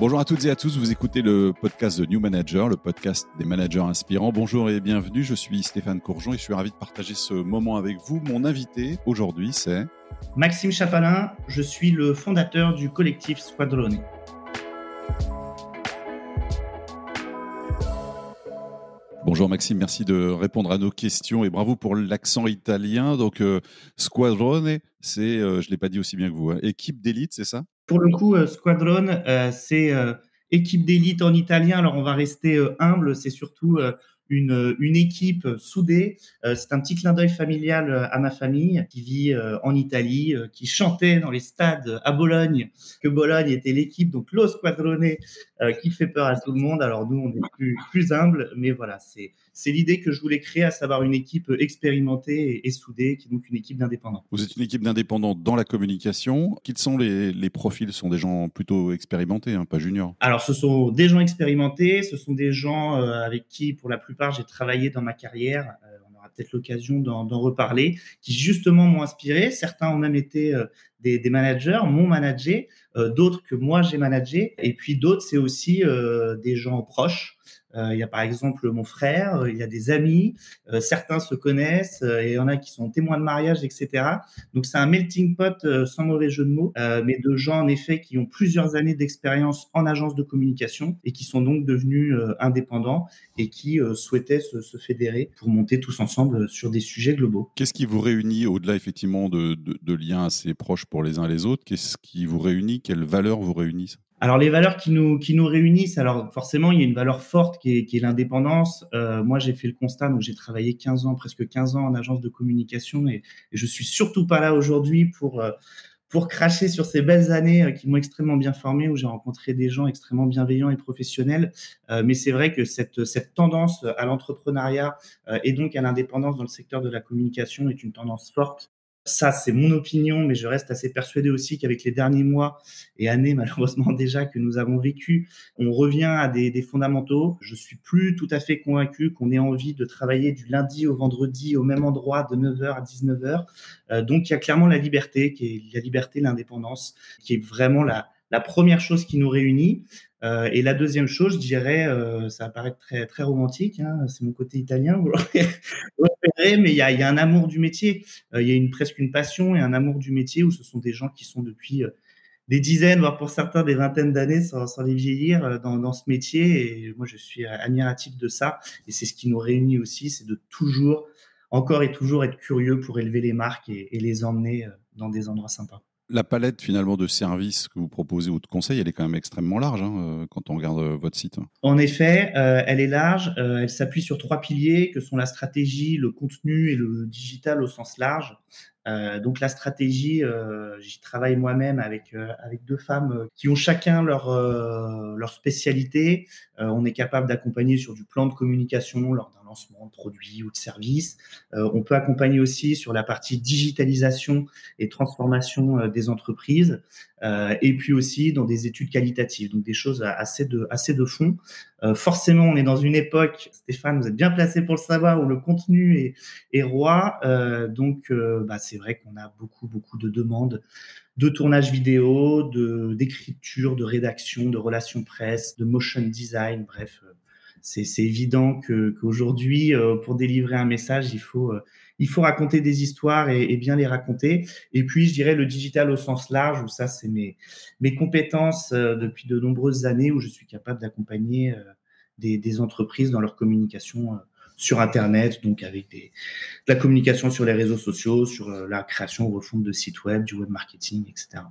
Bonjour à toutes et à tous, vous écoutez le podcast de New Manager, le podcast des managers inspirants. Bonjour et bienvenue, je suis Stéphane Courgeon et je suis ravi de partager ce moment avec vous. Mon invité aujourd'hui, c'est... Maxime Chapalin, je suis le fondateur du collectif Squadrone. Bonjour Maxime, merci de répondre à nos questions et bravo pour l'accent italien. Donc euh, Squadrone, c'est, euh, je ne l'ai pas dit aussi bien que vous, hein, équipe d'élite, c'est ça? Pour le coup, euh, Squadrone, c'est équipe d'élite en italien. Alors on va rester humble, c'est surtout une, une, équipe soudée. c'est un petit clin d'œil familial à ma famille qui vit en Italie, qui chantait dans les stades à Bologne, que Bologne était l'équipe, donc Lo Squadrone, qui fait peur à tout le monde. Alors nous, on est plus, plus humble, mais voilà, c'est c'est l'idée que je voulais créer, à savoir une équipe expérimentée et, soudée, qui est donc une équipe d'indépendants. Vous êtes une équipe d'indépendants dans la communication. Quels sont les, les profils? Ce sont des gens plutôt expérimentés, hein, pas juniors Alors, ce sont des gens expérimentés, ce sont des gens euh, avec qui, pour la plupart, j'ai travaillé dans ma carrière. Euh, on aura peut-être l'occasion d'en reparler, qui justement m'ont inspiré. Certains ont même été euh, des, des, managers, m'ont managé, d'autres que moi j'ai managé, et puis d'autres, c'est aussi des gens proches. Euh, il y a par exemple mon frère, euh, il y a des amis, euh, certains se connaissent, et il y en a qui sont témoins de mariage, etc. Donc c'est un melting pot sans mauvais jeu de mots, mais de gens en effet qui ont plusieurs années d'expérience en agence de communication et qui sont donc devenus indépendants et qui souhaitaient se, fédérer pour monter tous ensemble sur des sujets globaux. Qu'est-ce qui vous réunit au-delà effectivement de, de liens assez proches pour les uns les autres? Qu'est-ce qui vous réunit? Quelles valeurs vous réunissent? Alors les valeurs qui nous qui nous réunissent, alors forcément il y a une valeur forte qui est, qui est l'indépendance. Euh, moi j'ai fait le constat, donc j'ai travaillé 15 ans, presque 15 ans en agence de communication et, je suis surtout pas là aujourd'hui pour euh, pour cracher sur ces belles années euh, qui m'ont extrêmement bien formé, où j'ai rencontré des gens extrêmement bienveillants et professionnels. Euh, mais c'est vrai que cette, cette tendance à l'entrepreneuriat euh, et donc à l'indépendance dans le secteur de la communication est une tendance forte ça, c'est mon opinion, mais je reste assez persuadé aussi qu'avec les derniers mois et années, malheureusement déjà, que nous avons vécu, on revient à des, fondamentaux. Je suis plus tout à fait convaincu qu'on ait envie de travailler du lundi au vendredi au même endroit de 9h à 19h. Euh, donc, il y a clairement la liberté, qui est la liberté, l'indépendance, qui est vraiment la première chose qui nous réunit. Euh, et la deuxième chose, je dirais, euh, ça va très, très romantique, hein, c'est mon côté italien, vous mais il y a, un amour du métier, euh, il y a presque une passion et un amour du métier où ce sont des gens qui sont depuis des dizaines, voire pour certains des vingtaines d'années, sans, sans, les vieillir, dans, dans, ce métier. Et moi, je suis admiratif de ça. Et c'est ce qui nous réunit aussi, c'est de toujours, encore et toujours être curieux pour élever les marques et les emmener dans des endroits sympas la palette finalement de services que vous proposez ou de conseils, elle est quand même extrêmement large hein, euh, quand on regarde euh, votre site. En effet, euh, elle est large. Elle s'appuie sur trois piliers que sont la stratégie, le contenu et le digital au sens large. Donc la stratégie, j'y travaille moi-même avec avec deux femmes qui ont chacun leur leur spécialité. on est capable d'accompagner sur du plan de communication lors d'un de produits ou de services. on peut accompagner aussi sur la partie digitalisation et transformation des entreprises. Euh, et puis aussi dans des études qualitatives, donc des choses assez de, assez de fond. Euh, forcément, on est dans une époque, Stéphane, vous êtes bien placé pour le savoir, où le contenu est, roi. Euh, donc, euh, bah, c'est vrai qu'on a beaucoup, beaucoup de demandes de tournage vidéo, d'écriture, de rédaction, de relations presse, de motion design, bref. Euh, c'est évident qu'aujourd'hui, pour délivrer un message, il faut il faut raconter des histoires et, bien les raconter. Et puis, je dirais le digital au sens large, où ça, c'est mes, mes compétences euh, depuis de nombreuses années, où je suis capable d'accompagner euh, des, entreprises dans leur communication euh, sur Internet, donc avec de la communication sur les réseaux sociaux, sur la création ou refonte de sites web, du web marketing, etc.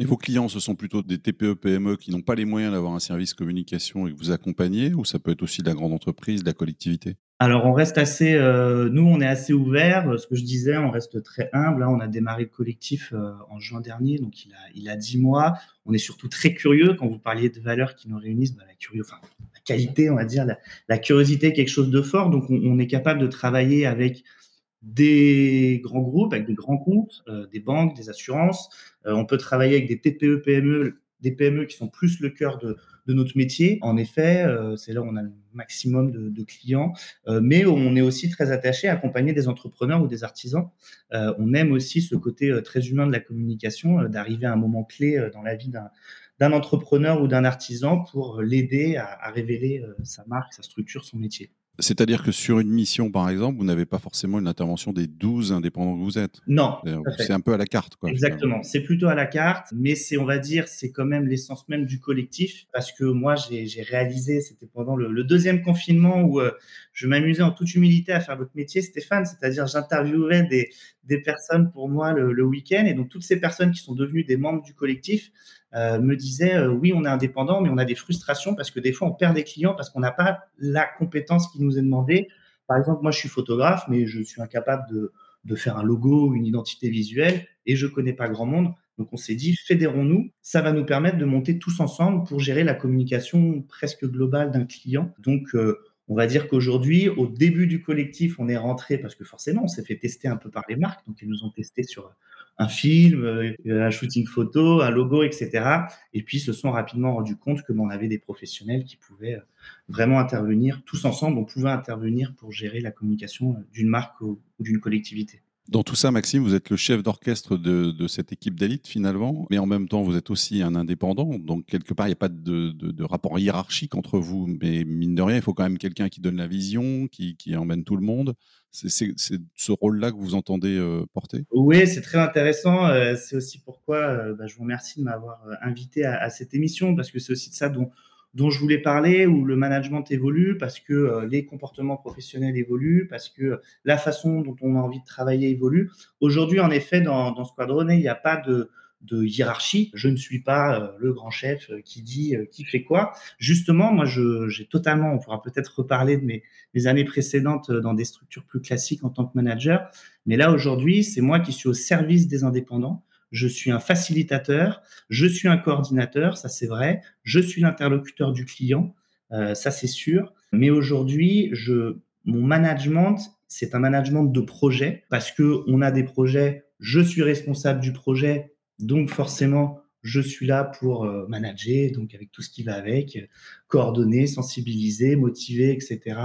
Et vos clients, ce sont plutôt des TPE, PME qui n'ont pas les moyens d'avoir un service communication et que vous accompagnez, ou ça peut être aussi de la grande entreprise, de la collectivité? Alors, on reste assez, euh, nous, on est assez ouvert. Ce que je disais, on reste très humble. Hein. On a démarré le collectif euh, en juin dernier, donc il a, il a 10 mois. On est surtout très curieux. Quand vous parliez de valeurs qui nous réunissent, bah, la, curieux, enfin, la qualité, on va dire, la, la, curiosité est quelque chose de fort. Donc, on, on, est capable de travailler avec des grands groupes, avec des grands comptes, euh, des banques, des assurances. Euh, on peut travailler avec des TPE, PME, des PME qui sont plus le cœur de, notre métier. En effet, euh, c'est là où on a le maximum de, clients, mais on est aussi très attaché à accompagner des entrepreneurs ou des artisans. On aime aussi ce côté très humain de la communication, d'arriver à un moment clé dans la vie d'un entrepreneur ou d'un artisan pour l'aider à, révéler sa marque, sa structure, son métier. C'est-à-dire que sur une mission, par exemple, vous n'avez pas forcément une intervention des 12 indépendants que vous êtes. Non. C'est un peu à la carte. Quoi, Exactement. C'est plutôt à la carte, mais c'est, on va dire, c'est quand même l'essence même du collectif. Parce que moi, j'ai réalisé, c'était pendant le, deuxième confinement où euh, je m'amusais en toute humilité à faire votre métier, Stéphane. C'est-à-dire, j'interviewais des, des personnes pour moi le, le week-end. Et donc, toutes ces personnes qui sont devenues des membres du collectif, euh, me disait euh, oui, on est indépendant, mais on a des frustrations parce que des fois, on perd des clients parce qu'on n'a pas la compétence qui nous est demandée. Par exemple, moi, je suis photographe, mais je suis incapable de, de faire un logo, une identité visuelle, et je connais pas grand monde. Donc, on s'est dit, fédérons-nous. Ça va nous permettre de monter tous ensemble pour gérer la communication presque globale d'un client. Donc, euh, on va dire qu'aujourd'hui, au début du collectif, on est rentré parce que forcément, on s'est fait tester un peu par les marques. Donc, ils nous ont testé sur un film, euh, un shooting photo, un logo, etc. Et puis se sont rapidement rendus compte que on avait des professionnels qui pouvaient euh, vraiment intervenir tous ensemble. On pouvait intervenir pour gérer la communication euh, d'une marque ou d'une collectivité. Dans tout ça, Maxime, vous êtes le chef d'orchestre de, cette équipe d'élite finalement, mais en même temps, vous êtes aussi un indépendant. Donc, quelque part, il n'y a pas de, rapport hiérarchique entre vous. Mais mine de rien, il faut quand même quelqu'un qui donne la vision, qui, emmène tout le monde. C'est ce rôle-là que vous entendez euh, porter? Oui, c'est très intéressant. Euh, c'est aussi pourquoi euh, bah, je vous remercie de m'avoir invité à, à, cette émission, parce que c'est aussi de ça dont dont je voulais parler, où le management évolue parce que euh, les comportements professionnels évoluent, parce que la façon dont on a envie de travailler évolue. Aujourd'hui, en effet, dans, dans Squadron, il n'y a pas de, hiérarchie. Je ne suis pas euh, le grand chef euh, qui dit qui fait quoi. Justement, moi, j'ai totalement, on pourra peut-être reparler de mes, années précédentes dans des structures plus classiques en tant que manager. Mais là, aujourd'hui, c'est moi qui suis au service des indépendants je suis un facilitateur, je suis un coordinateur, ça c'est vrai, je suis l'interlocuteur du client, euh, ça c'est sûr. Mais aujourd'hui, je, mon management, c'est un management de projet parce que on a des projets, je suis responsable du projet, donc forcément, je suis là pour euh, manager, donc avec tout ce qui va avec, coordonner, sensibiliser, motiver, etc.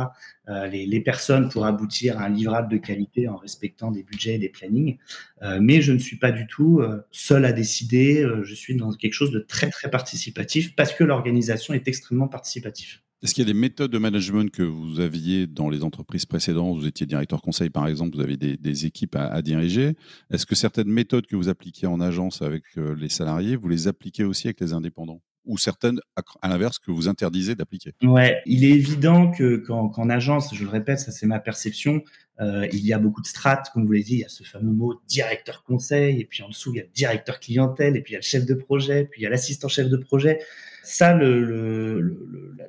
Euh, les, personnes pour aboutir à un livrable de qualité en respectant des budgets et des plannings. Euh, mais je ne suis pas du tout seul à décider. je suis dans quelque chose de très très participatif parce que l'organisation est extrêmement participative. Est-ce qu'il y a des méthodes de management que vous aviez dans les entreprises précédentes? Vous étiez directeur conseil, par exemple, vous avez des, équipes à, diriger. Est-ce que certaines méthodes que vous appliquiez en agence avec euh, les salariés, vous les appliquez aussi avec les indépendants? Ou certaines, à l'inverse, que vous interdisez d'appliquer Ouais, il est évident que qu'en agence, je le répète, ça c'est ma perception, euh, il y a beaucoup de strates, comme vous l'avez dit, il y a ce fameux mot directeur conseil, et puis en dessous il y a directeur clientèle, et puis il y a le chef de projet, puis il y a l'assistant chef de projet. Ça, le,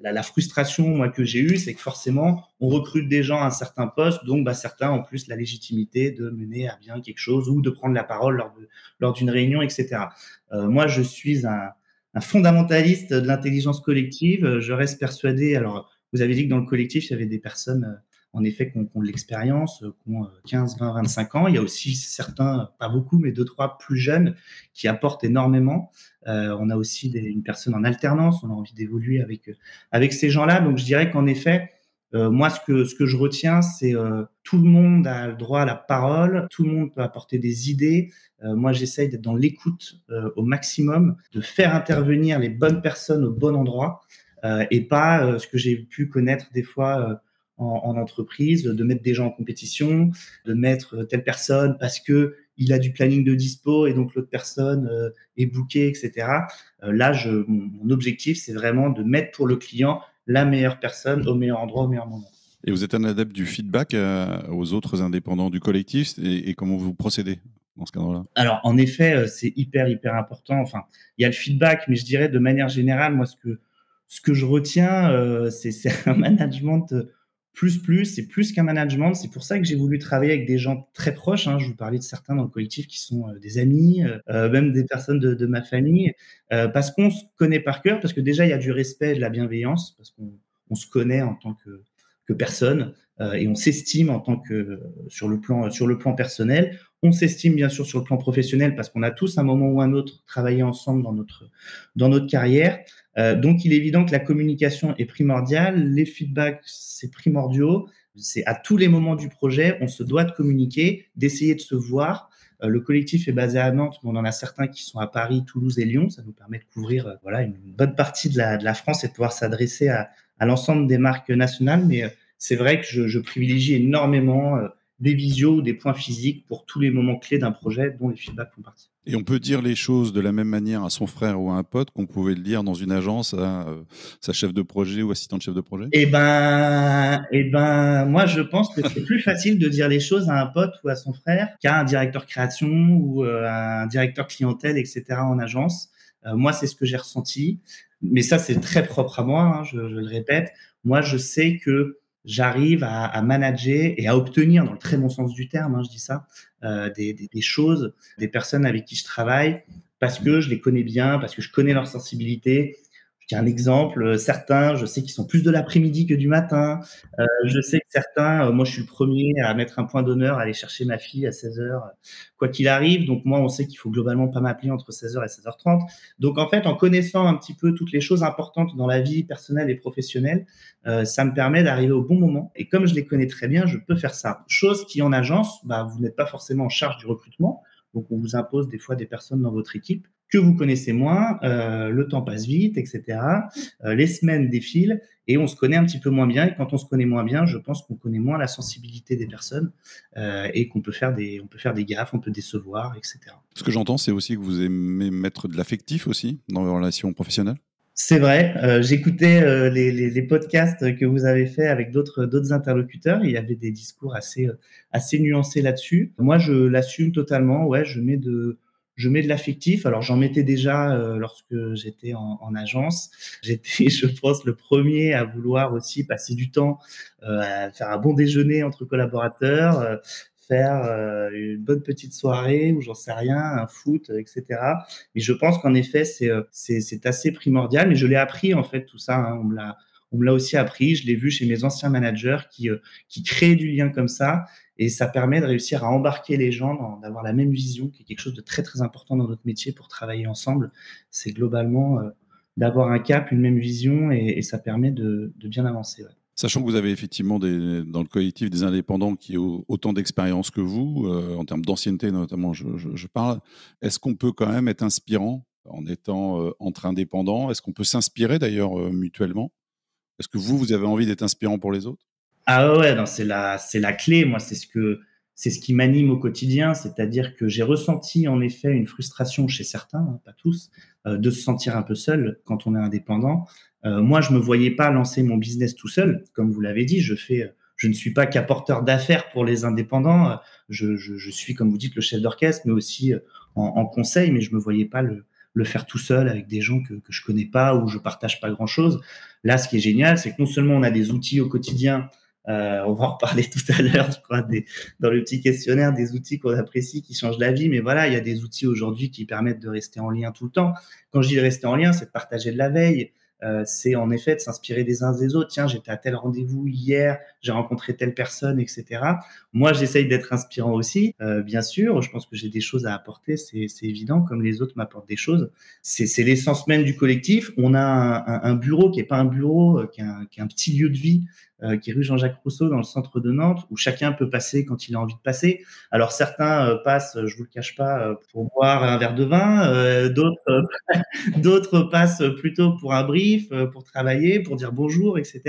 la, frustration moi que j'ai eue, c'est que forcément, on recrute des gens à un certain poste, donc bah, certains ont plus la légitimité de mener à bien quelque chose ou de prendre la parole lors de lors d'une réunion, etc. Euh, moi, je suis un, un fondamentaliste de l'intelligence collective. Je reste persuadé. Alors, vous avez dit que dans le collectif, il y avait des personnes euh, en effet, qui ont, de l'expérience, euh, qui ont 15, 20, 25 ans. Il y a aussi certains, pas beaucoup, mais deux, trois plus jeunes qui apportent énormément. Euh, on a aussi une personne en alternance, on a envie d'évoluer avec, avec ces gens-là. Donc, je dirais qu'en effet, euh, moi, ce que, je retiens, c'est tout le monde a le droit à la parole, tout le monde peut apporter des idées. moi, j'essaye d'être dans l'écoute au maximum, de faire intervenir les bonnes personnes au bon endroit et pas ce que j'ai pu connaître des fois en, entreprise, de mettre des gens en compétition, de mettre telle personne parce que il a du planning de dispo et donc l'autre personne euh, est bookée, etc. Euh, là, mon, objectif, c'est vraiment de mettre pour le client la meilleure personne au meilleur endroit, au meilleur moment. Et vous êtes un adepte du feedback euh, aux autres indépendants du collectif et, comment vous procédez dans ce cadre-là? Alors, en effet, c'est hyper, hyper important. Enfin, il y a le feedback, mais je dirais de manière générale, moi, ce que, ce que je retiens, c'est un management plus plus, c'est plus qu'un management. C'est pour ça que j'ai voulu travailler avec des gens très proches. Hein. Je vous parlais de certains dans le collectif qui sont euh, des amis, euh, euh, même des personnes de, ma famille, parce qu'on se connaît par cœur, parce que déjà il y a du respect, de la bienveillance, parce qu'on on se connaît en tant que, personne et on s'estime en tant que sur le plan personnel. On s'estime bien sûr sur le plan professionnel parce qu'on a tous un moment ou un autre travaillé ensemble dans notre dans notre carrière. Euh, donc, il est évident que la communication est primordiale, les feedbacks, c'est primordial. C'est à tous les moments du projet, on se doit de communiquer, d'essayer de se voir. le collectif est basé à Nantes, mais on en a certains qui sont à Paris, Toulouse et Lyon. Ça nous permet de couvrir voilà une bonne partie de la, France et de pouvoir s'adresser à, l'ensemble des marques nationales. Mais c'est vrai que je privilégie énormément des visios ou des points physiques pour tous les moments clés d'un projet dont les feedbacks font partie. Et on peut dire les choses de la même manière à son frère ou à un pote qu'on pouvait le dire dans une agence à euh, sa chef de projet ou assistant de chef de projet? Eh ben, eh ben, moi je pense que c'est plus facile de dire les choses à un pote ou à son frère qu'à un directeur création ou euh, un directeur clientèle, etc. en agence. Euh, moi, c'est ce que j'ai ressenti. Mais ça, c'est très propre à moi, hein, je, je, le répète. Moi, je sais que j'arrive à, manager et à obtenir, dans le très bon sens du terme, hein, je dis ça, euh, des, des, des, choses, des personnes avec qui je travaille, parce que je les connais bien, parce que je connais leur sensibilité, j'ai un exemple, euh, certains, je sais qu'ils sont plus de l'après-midi que du matin. Euh, je sais que certains, euh, moi je suis le premier à mettre un point d'honneur, à aller chercher ma fille à 16h, quoi qu'il arrive. Donc moi, on sait qu'il faut globalement pas m'appeler entre 16h et 16h30. Donc en fait, en connaissant un petit peu toutes les choses importantes dans la vie personnelle et professionnelle, ça me permet d'arriver au bon moment. Et comme je les connais très bien, je peux faire ça. Chose qui en agence, bah, vous n'êtes pas forcément en charge du recrutement. Donc on vous impose des fois des personnes dans votre équipe que vous connaissez moins, euh, le temps passe vite, etc. Euh, les semaines défilent et on se connaît un petit peu moins bien. Et quand on se connaît moins bien, je pense qu'on connaît moins la sensibilité des personnes euh, et qu'on peut faire des, on peut faire des gaffes, on peut décevoir, etc. Ce que j'entends, c'est aussi que vous aimez mettre de l'affectif aussi dans vos relations professionnelles? C'est vrai. Euh, J'écoutais euh, les, les, les, podcasts que vous avez fait avec d'autres d'autres interlocuteurs. il y avait des discours assez assez nuancés là-dessus. Moi, je l'assume totalement. Ouais, je mets de je mets de l'affectif. Alors j'en mettais déjà euh, lorsque j'étais en, en, agence. J'étais, je pense, le premier à vouloir aussi passer du temps euh, à faire un bon déjeuner entre collaborateurs, euh, faire euh, une bonne petite soirée ou j'en sais rien, un foot, etc. Et je pense qu'en effet c'est c'est assez primordial. Et je l'ai appris en fait tout ça. Hein, on me l'a on me l'a aussi appris. Je l'ai vu chez mes anciens managers qui qui créent du lien comme ça et ça permet de réussir à embarquer les gens, d'avoir la même vision, qui est quelque chose de très très important dans notre métier pour travailler ensemble. C'est globalement euh, d'avoir un cap, une même vision, et, ça permet de, de bien avancer. Sachant que vous avez effectivement des, dans le collectif des indépendants qui ont autant d'expérience que vous, euh, en termes d'ancienneté notamment, je, parle, est-ce qu'on peut quand même être inspirant en étant euh, entre indépendants? Est-ce qu'on peut s'inspirer d'ailleurs euh, mutuellement? Est-ce que vous, vous avez envie d'être inspirant pour les autres? Ah ouais, c'est la, c'est la clé. Moi, c'est ce que, c'est ce qui m'anime au quotidien. C'est-à-dire que j'ai ressenti en effet une frustration chez certains, hein, pas tous, euh, de se sentir un peu seul quand on est indépendant. Euh, moi, je me voyais pas lancer mon business tout seul. Comme vous l'avez dit, je fais, je ne suis pas qu'apporteur d'affaires pour les indépendants. Je, je, je, suis, comme vous dites, le chef d'orchestre, mais aussi en, en, conseil. Mais je me voyais pas le, le faire tout seul avec des gens que, que je connais pas ou je partage pas grand chose. Là, ce qui est génial, c'est que non seulement on a des outils au quotidien euh, on va en reparler tout à l'heure, je crois, dans le petit questionnaire, des outils qu'on apprécie, qui changent la vie. Mais voilà, il y a des outils aujourd'hui qui permettent de rester en lien tout le temps. Quand je dis rester en lien, c'est de partager de la veille, c'est en effet de s'inspirer des uns des autres. Tiens, j'étais à tel rendez-vous hier, j'ai rencontré telle personne, etc. Moi, j'essaye d'être inspirant aussi, euh, bien sûr. Je pense que j'ai des choses à apporter, c'est évident, comme les autres m'apportent des choses. C'est l'essence même du collectif. On a un, bureau qui est pas un bureau, euh, qui est un, qui est un petit lieu de vie euh, qui est rue Jean-Jacques Rousseau dans le centre de Nantes, où chacun peut passer quand il a envie de passer. Alors certains euh, passent, je vous le cache pas, euh, pour boire un verre de vin, d'autres d'autres passent plutôt pour un brief, pour travailler, pour dire bonjour, etc.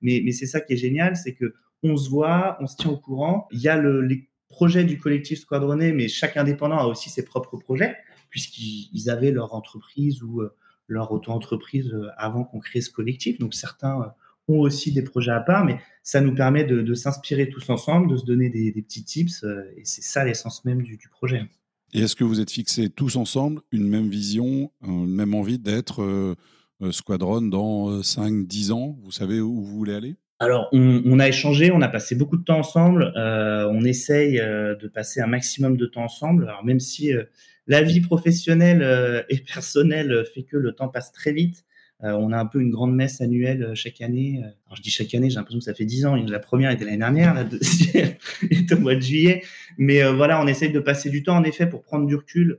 Mais, c'est ça qui est génial, c'est que on se voit, on se tient au courant. Il y a le, les projets du collectif Squadronné, mais chaque indépendant a aussi ses propres projets, puisqu'ils avaient leur entreprise ou leur auto-entreprise avant qu'on crée ce collectif. Donc certains ont aussi des projets à part, mais ça nous permet de, de s'inspirer tous ensemble, de se donner des, des petits tips, euh, et c'est ça l'essence même du, du, projet. Et est-ce que vous êtes fixés tous ensemble une même vision, une même envie d'être euh, euh Squadron dans 5-10 euh, ans? Vous savez où vous voulez aller? Alors, on, on, a échangé, on a passé beaucoup de temps ensemble. Euh, on essaye euh, de passer un maximum de temps ensemble. Alors, même si euh, la vie professionnelle et personnelle fait que le temps passe très vite, euh, on a un peu une grande messe annuelle euh, chaque année. Euh, je dis chaque année, j'ai l'impression que ça fait dix ans. La première était l'année dernière, la deuxième est au mois de juillet. Mais voilà, on essaye de passer du temps en effet pour prendre du recul,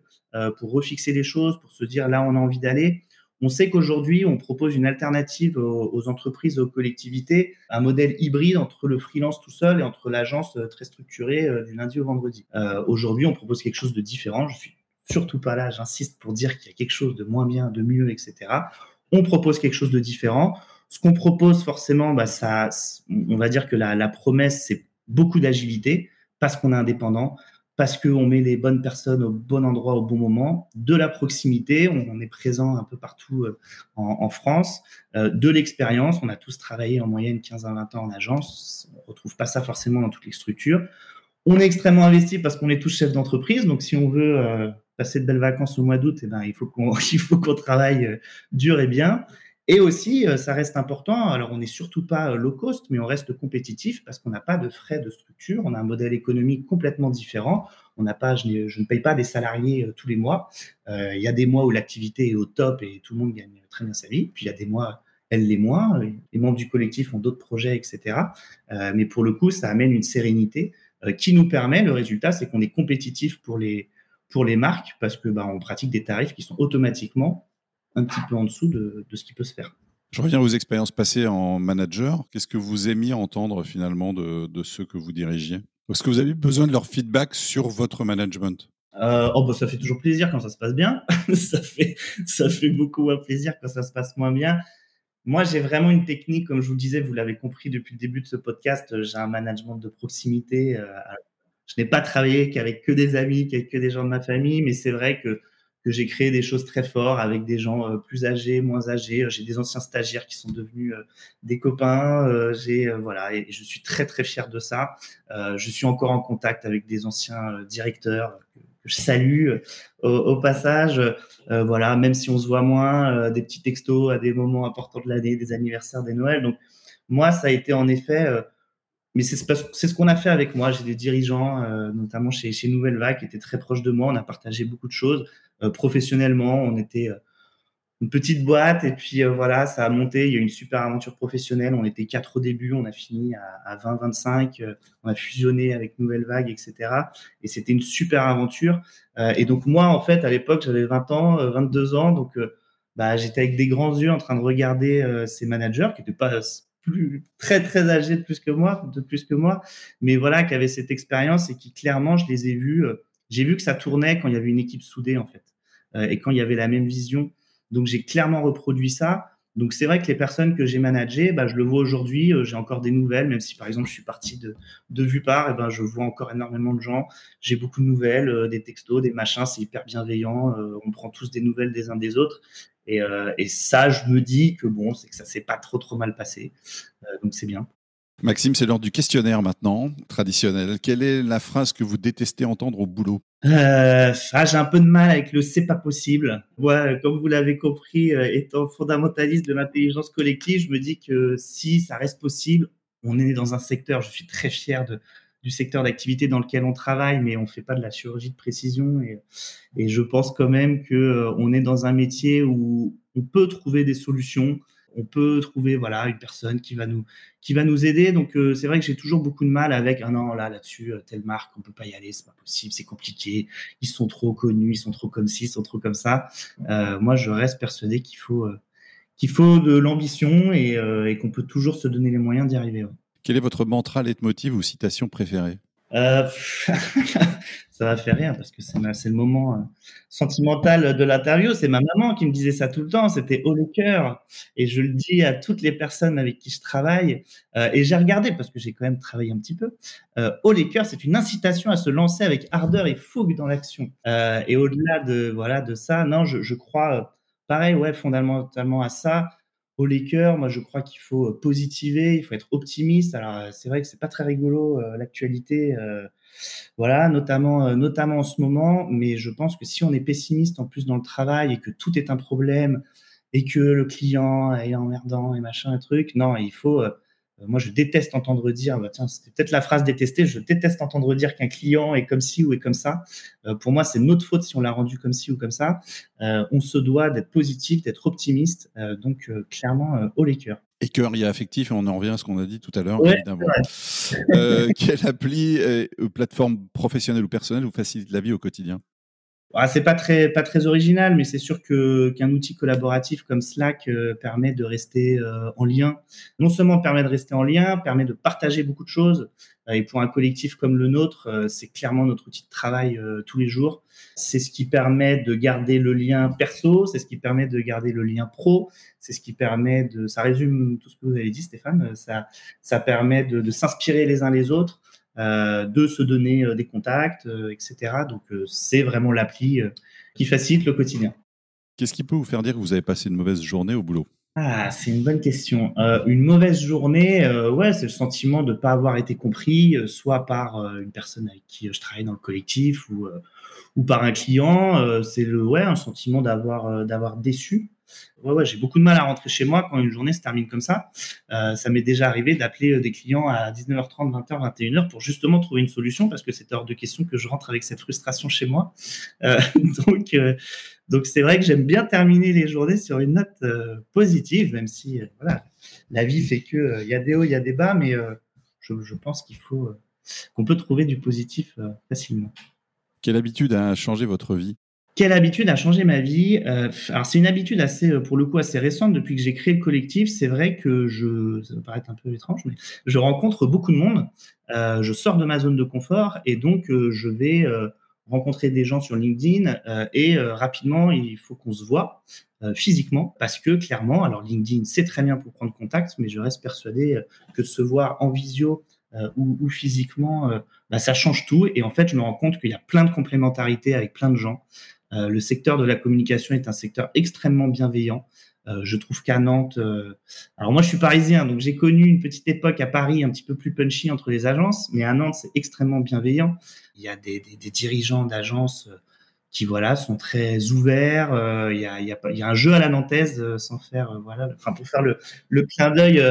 pour refixer les choses, pour se dire là on a envie d'aller. On sait qu'aujourd'hui, on propose une alternative aux, entreprises, aux collectivités, un modèle hybride entre le freelance tout seul et entre l'agence très structurée du lundi au vendredi. Aujourd'hui, on propose quelque chose de différent. Je suis surtout pas là, j'insiste pour dire qu'il y a quelque chose de moins bien, de mieux, etc. On propose quelque chose de différent. Ce qu'on propose forcément, bah, on va dire que la, la promesse, c'est beaucoup d'agilité parce qu'on est indépendant, parce qu'on met les bonnes personnes au bon endroit au bon moment, de la proximité, on, est présent un peu partout euh, en, France, euh, de l'expérience, on a tous travaillé en moyenne 15 à 20 ans en agence, on ne retrouve pas ça forcément dans toutes les structures. On est extrêmement investi parce qu'on est tous chefs d'entreprise, donc si on veut euh, passer de belles vacances au mois d'août, eh ben, il faut qu'on qu'on travaille dur et bien. Et aussi, euh, ça reste important. Alors, on n'est surtout pas euh, low cost, mais on reste compétitif parce qu'on n'a pas de frais de structure. On a un modèle économique complètement différent. On n'a pas, je, ne paye pas des salariés euh, tous les mois. Il y a des mois où l'activité est au top et tout le monde gagne très bien sa vie. Puis il y a des mois, elle l'est moins. Les membres du collectif ont d'autres projets, etc. mais pour le coup, ça amène une sérénité qui nous permet. Le résultat, c'est qu'on est compétitif pour les pour les marques parce que bah, on pratique des tarifs qui sont automatiquement un petit peu en dessous de, ce qui peut se faire. Je reviens aux expériences passées en manager. Qu'est-ce que vous aimiez entendre finalement de, ceux que vous dirigiez? Est-ce que vous avez besoin de leur feedback sur votre management? Euh, oh bah, ça fait toujours plaisir quand ça se passe bien. ça fait ça fait beaucoup moins plaisir quand ça se passe moins bien. Moi, j'ai vraiment une technique, comme je vous le disais, vous l'avez compris depuis le début de ce podcast, j'ai un management de proximité. Euh, je n'ai pas travaillé qu'avec que des amis, qu'avec que des gens de ma famille, mais c'est vrai que que j'ai créé des choses très fortes avec des gens euh, plus âgés, moins âgés. J'ai des anciens stagiaires qui sont devenus euh, des copains. Euh, j'ai voilà, et je suis très très fier de ça. je suis encore en contact avec des anciens directeurs que, je salue au, passage. voilà, même si on se voit moins, des petits textos à des moments importants de l'année, des anniversaires, des Noëls. Donc moi, ça a été en effet mais c'est ce qu'on a fait avec moi. J'ai des dirigeants, notamment chez, Nouvelle Vague, qui étaient très proches de moi. On a partagé beaucoup de choses. Euh, professionnellement, on était euh, une petite boîte et puis euh, voilà, ça a monté. Il y a eu une super aventure professionnelle. On était quatre au début, on a fini à, 20-25. on a fusionné avec Nouvelle Vague, etc. Et c'était une super aventure. et donc moi, en fait, à l'époque, j'avais 20 ans, 22 ans, donc bah, j'étais avec des grands yeux en train de regarder ces managers qui n'étaient pas plus très très âgés de plus que moi, de plus que moi, mais voilà, qui avaient cette expérience et qui clairement, je les ai vus. j'ai vu que ça tournait quand il y avait une équipe soudée en fait. Euh, et quand il y avait la même vision. Donc j'ai clairement reproduit ça. Donc c'est vrai que les personnes que j'ai managées, bah, je le vois aujourd'hui, euh, j'ai encore des nouvelles, même si par exemple je suis parti de, de Vupar, et ben je vois encore énormément de gens. J'ai beaucoup de nouvelles, euh, des textos, des machins, c'est hyper bienveillant. on prend tous des nouvelles des uns des autres. Et, et ça, je me dis que bon, c'est que ça s'est pas trop trop mal passé. donc c'est bien. Maxime, c'est l'heure du questionnaire maintenant, traditionnel. Quelle est la phrase que vous détestez entendre au boulot? Euh, ah, J'ai un peu de mal avec le c'est pas possible. Moi, comme vous l'avez compris, euh, étant fondamentaliste de l'intelligence collective, je me dis que si ça reste possible, on est dans un secteur, je suis très fier de, du secteur d'activité dans lequel on travaille, mais on ne fait pas de la chirurgie de précision. Et, je pense quand même qu'on euh, on est dans un métier où on peut trouver des solutions on peut trouver voilà une personne qui va nous qui va nous aider. Donc euh, c'est vrai que j'ai toujours beaucoup de mal avec ah an là là-dessus euh, telle marque on peut pas y aller, c'est pas possible, c'est compliqué, ils sont trop connus, ils sont trop comme ci, ils sont trop comme ça. Euh, moi je reste persuadé qu'il faut qu'il faut de l'ambition et, qu'on peut toujours se donner les moyens d'y arriver. Quel est votre mantra, leitmotiv ou citation préférée? Euh, ça va faire rien parce que c'est le moment euh, sentimental de l'interview. C'est ma maman qui me disait ça tout le temps. C'était haut le cœur. Et je le dis à toutes les personnes avec qui je travaille. Euh, et j'ai regardé parce que j'ai quand même travaillé un petit peu. Euh, haut les cœurs, c'est une incitation à se lancer avec ardeur et fougue dans l'action. et au-delà de, voilà, de ça, non, je, je crois, pareil, ouais, fondamentalement à ça au cœurs, moi je crois qu'il faut euh, positiver, il faut être optimiste. Alors euh, c'est vrai que c'est pas très rigolo euh, l'actualité, voilà, notamment notamment en ce moment. Mais je pense que si on est pessimiste en plus dans le travail et que tout est un problème et que le client est emmerdant et machin et truc, non, il faut moi, je déteste entendre dire, bah, tiens, c'était peut-être la phrase détestée, je déteste entendre dire qu'un client est comme ci ou est comme ça. Euh, pour moi, c'est notre faute si on l'a rendu comme ci ou comme ça. Euh, on se doit d'être positif, d'être optimiste. donc, clairement, haut les cœurs. Et cœur, il y a affectif, et on en revient à ce qu'on a dit tout à l'heure, évidemment. quelle appli plateforme professionnelle ou personnelle vous facilite la vie au quotidien? Ah, c'est pas très pas très original, mais c'est sûr que qu'un outil collaboratif comme Slack euh, permet de rester euh, en lien. Non seulement permet de rester en lien, permet de partager beaucoup de choses. Euh, et pour un collectif comme le nôtre, c'est clairement notre outil de travail tous les jours. C'est ce qui permet de garder le lien perso, c'est ce qui permet de garder le lien pro, c'est ce qui permet de. Ça résume tout ce que vous avez dit, Stéphane. Ça ça permet de, de s'inspirer les uns les autres. Euh, de se donner euh, des contacts, euh, etc. Donc c'est vraiment l'appli qui facilite le quotidien. Qu'est-ce qui peut vous faire dire que vous avez passé une mauvaise journée au boulot? Ah, c'est une bonne question. une mauvaise journée, ouais, c'est le sentiment de ne pas avoir été compris, soit par une personne avec qui je travaille dans le collectif ou, ou par un client. c'est le, ouais, un sentiment d'avoir d'avoir déçu j'ai beaucoup de mal à rentrer chez moi quand une journée se termine comme ça. Euh, ça m'est déjà arrivé d'appeler euh, des clients à 19h30, 20h, 21h pour justement trouver une solution parce que c'est hors de question que je rentre avec cette frustration chez moi. Euh, donc, donc c'est vrai que j'aime bien terminer les journées sur une note positive, même si voilà, la vie fait que il y a des hauts, il y a des bas, mais je, je, pense qu'il faut qu'on peut trouver du positif facilement. Quelle habitude a changé votre vie? Quelle habitude a changé ma vie euh, Alors c'est une habitude assez, euh, pour le coup, assez récente. Depuis que j'ai créé le collectif, c'est vrai que je, ça va paraître un peu étrange, mais je rencontre beaucoup de monde. Euh, je sors de ma zone de confort et donc je vais rencontrer des gens sur LinkedIn et rapidement il faut qu'on se voit physiquement parce que clairement, alors LinkedIn c'est très bien pour prendre contact, mais je reste persuadé que se voir en visio ou, physiquement, bah, ça change tout. Et en fait, je me rends compte qu'il y a plein de complémentarités avec plein de gens. Euh, le secteur de la communication est un secteur extrêmement bienveillant. Euh, je trouve qu'à Nantes, euh, alors moi je suis parisien, donc j'ai connu une petite époque à Paris un petit peu plus punchy entre les agences, mais à Nantes c'est extrêmement bienveillant. Il y a des, des dirigeants d'agences qui voilà sont très ouverts. Euh, il y, a, un jeu à la nantaise euh, sans faire euh, voilà, pour faire le, clin d'œil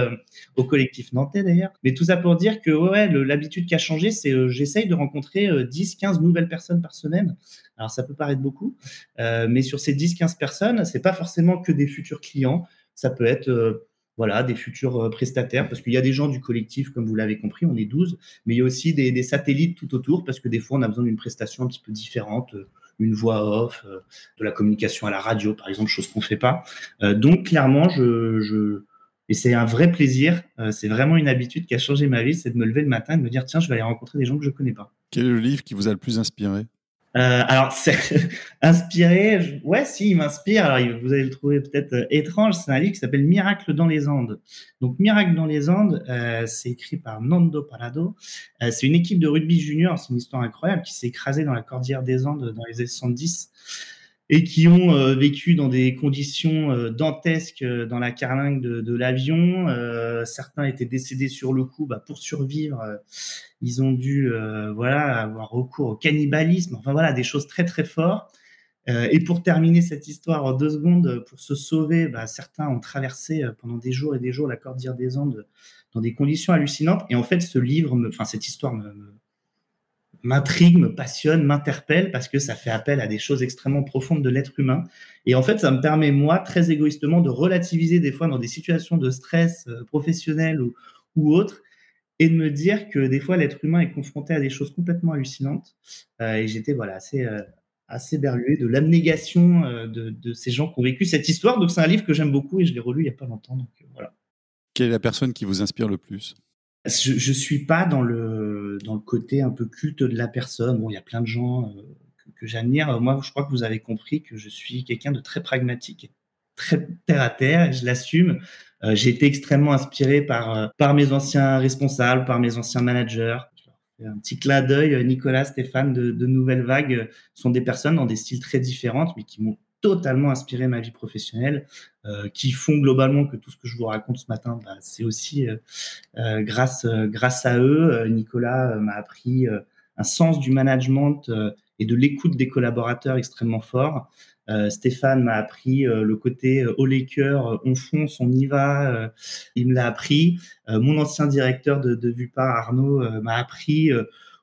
au collectif nantais d'ailleurs. Mais tout ça pour dire que ouais, l'habitude qui a changé, c'est j'essaye de rencontrer 10, 15 nouvelles personnes par semaine. Alors ça peut paraître beaucoup, mais sur ces 10, 15 personnes, c'est pas forcément que des futurs clients. Ça peut être voilà, des futurs prestataires, parce qu'il y a des gens du collectif, comme vous l'avez compris, on est 12, mais il y a aussi des, satellites tout autour, parce que des fois, on a besoin d'une prestation un petit peu différente, une voix off, euh, de la communication à la radio, par exemple, chose qu'on ne fait pas. Euh, donc, clairement, je, et c'est un vrai plaisir. Euh, c'est vraiment une habitude qui a changé ma vie, c'est de me lever le matin et de me dire tiens, je vais aller rencontrer des gens que je ne connais pas. Quel est le livre qui vous a le plus inspiré? Euh, alors, inspiré, ouais, si, il m'inspire. Alors, vous allez le trouver peut-être euh, étrange. C'est un livre qui s'appelle Miracle dans les Andes. Donc, Miracle dans les Andes, euh, c'est écrit par Nando Parado. C'est une équipe de rugby junior. C'est une histoire incroyable qui s'est écrasée dans la cordillère des Andes dans les années 70 et qui ont euh, vécu dans des conditions euh, dantesques euh, dans la carlingue de, l'avion. certains étaient décédés sur le coup. Bah, pour survivre, ils ont dû voilà avoir recours au cannibalisme. Enfin voilà, des choses très très fortes. et pour terminer cette histoire en deux secondes, pour se sauver, bah, certains ont traversé pendant des jours et des jours la cordillère des Andes dans des conditions hallucinantes. Et en fait, ce livre, enfin cette histoire me m'intrigue, me passionne, m'interpelle parce que ça fait appel à des choses extrêmement profondes de l'être humain. Et en fait, ça me permet, moi, très égoïstement, de relativiser des fois dans des situations de stress euh, professionnel ou, ou autre et de me dire que des fois, l'être humain est confronté à des choses complètement hallucinantes. Euh, et j'étais voilà, assez, euh, assez berlué de l'abnégation de, de, ces gens qui ont vécu cette histoire. Donc, c'est un livre que j'aime beaucoup et je l'ai relu il n'y a pas longtemps. Donc, voilà. Quelle est la personne qui vous inspire le plus? Je, je suis pas dans le dans le côté un peu culte de la personne. Bon, il y a plein de gens euh, que, j'admire. Moi, je crois que vous avez compris que je suis quelqu'un de très pragmatique, très terre à terre, je l'assume. Euh, j'ai été extrêmement inspiré par euh, par mes anciens responsables, par mes anciens managers. Un petit clin d'œil, Nicolas, Stéphane de, de Nouvelle Vague sont des personnes dans des styles très différents, mais qui m'ont totalement inspiré ma vie professionnelle, euh, qui font globalement que tout ce que je vous raconte ce matin, bah, c'est aussi euh, euh grâce, euh, grâce à eux. Nicolas m'a appris un sens du management et de l'écoute des collaborateurs extrêmement fort. Stéphane m'a appris le côté haut les cœurs, on fonce, on y va. il me l'a appris. mon ancien directeur de, de Arnaud, m'a appris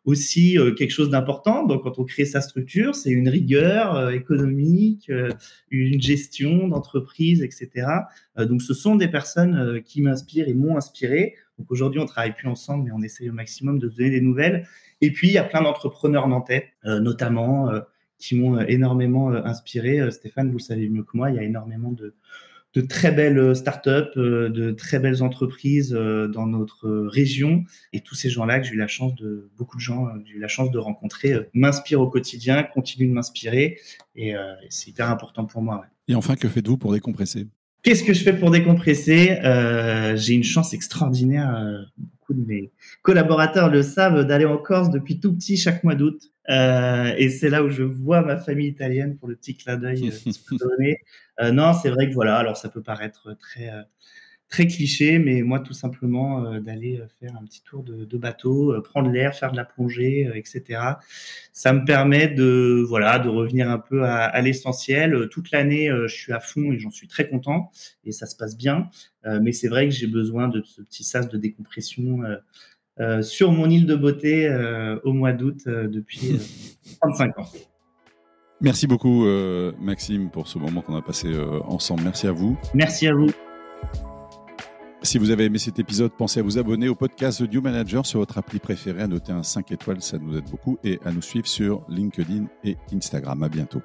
aussi euh, quelque chose d'important. Donc, quand on crée sa structure, c'est une rigueur euh, économique, euh, une gestion d'entreprise, etc. donc, ce sont des personnes qui m'inspirent et m'ont inspiré. Donc, aujourd'hui, on travaille plus ensemble, mais on essaye au maximum de se donner des nouvelles. Et puis, il y a plein d'entrepreneurs nantais, notamment qui m'ont énormément inspiré. Stéphane, vous le savez mieux que moi, il y a énormément de, de très belles startups, de très belles entreprises dans notre région. Et tous ces gens-là que j'ai eu la chance de, beaucoup de gens, j'ai eu la chance de rencontrer, m'inspirent au quotidien, continuent de m'inspirer. Et, c'est hyper important pour moi. Et enfin, que faites-vous pour décompresser? Qu'est-ce que je fais pour décompresser? J'ai une chance extraordinaire de mes collaborateurs le savent, d'aller en Corse depuis tout petit chaque mois d'août. Euh, et c'est là où je vois ma famille italienne pour le petit clin d'œil euh, euh, non, c'est vrai que voilà, alors ça peut paraître très très cliché, mais moi, tout simplement, euh, d'aller euh, faire un petit tour de, bateau, euh, prendre l'air, faire de la plongée, etc. Ça me permet de, voilà, de revenir un peu à, l'essentiel. Toute l'année, je suis à fond et j'en suis très content et ça se passe bien. mais c'est vrai que j'ai besoin de ce petit sas de décompression sur mon île de beauté au mois d'août depuis 35 ans. Merci beaucoup, Maxime, pour ce moment qu'on a passé ensemble. Merci à vous. Merci à vous. Si vous avez aimé cet épisode, pensez à vous abonner au podcast The New Manager sur votre appli préférée, à noter un 5 étoiles, ça nous aide beaucoup, et à nous suivre sur LinkedIn et Instagram. À bientôt.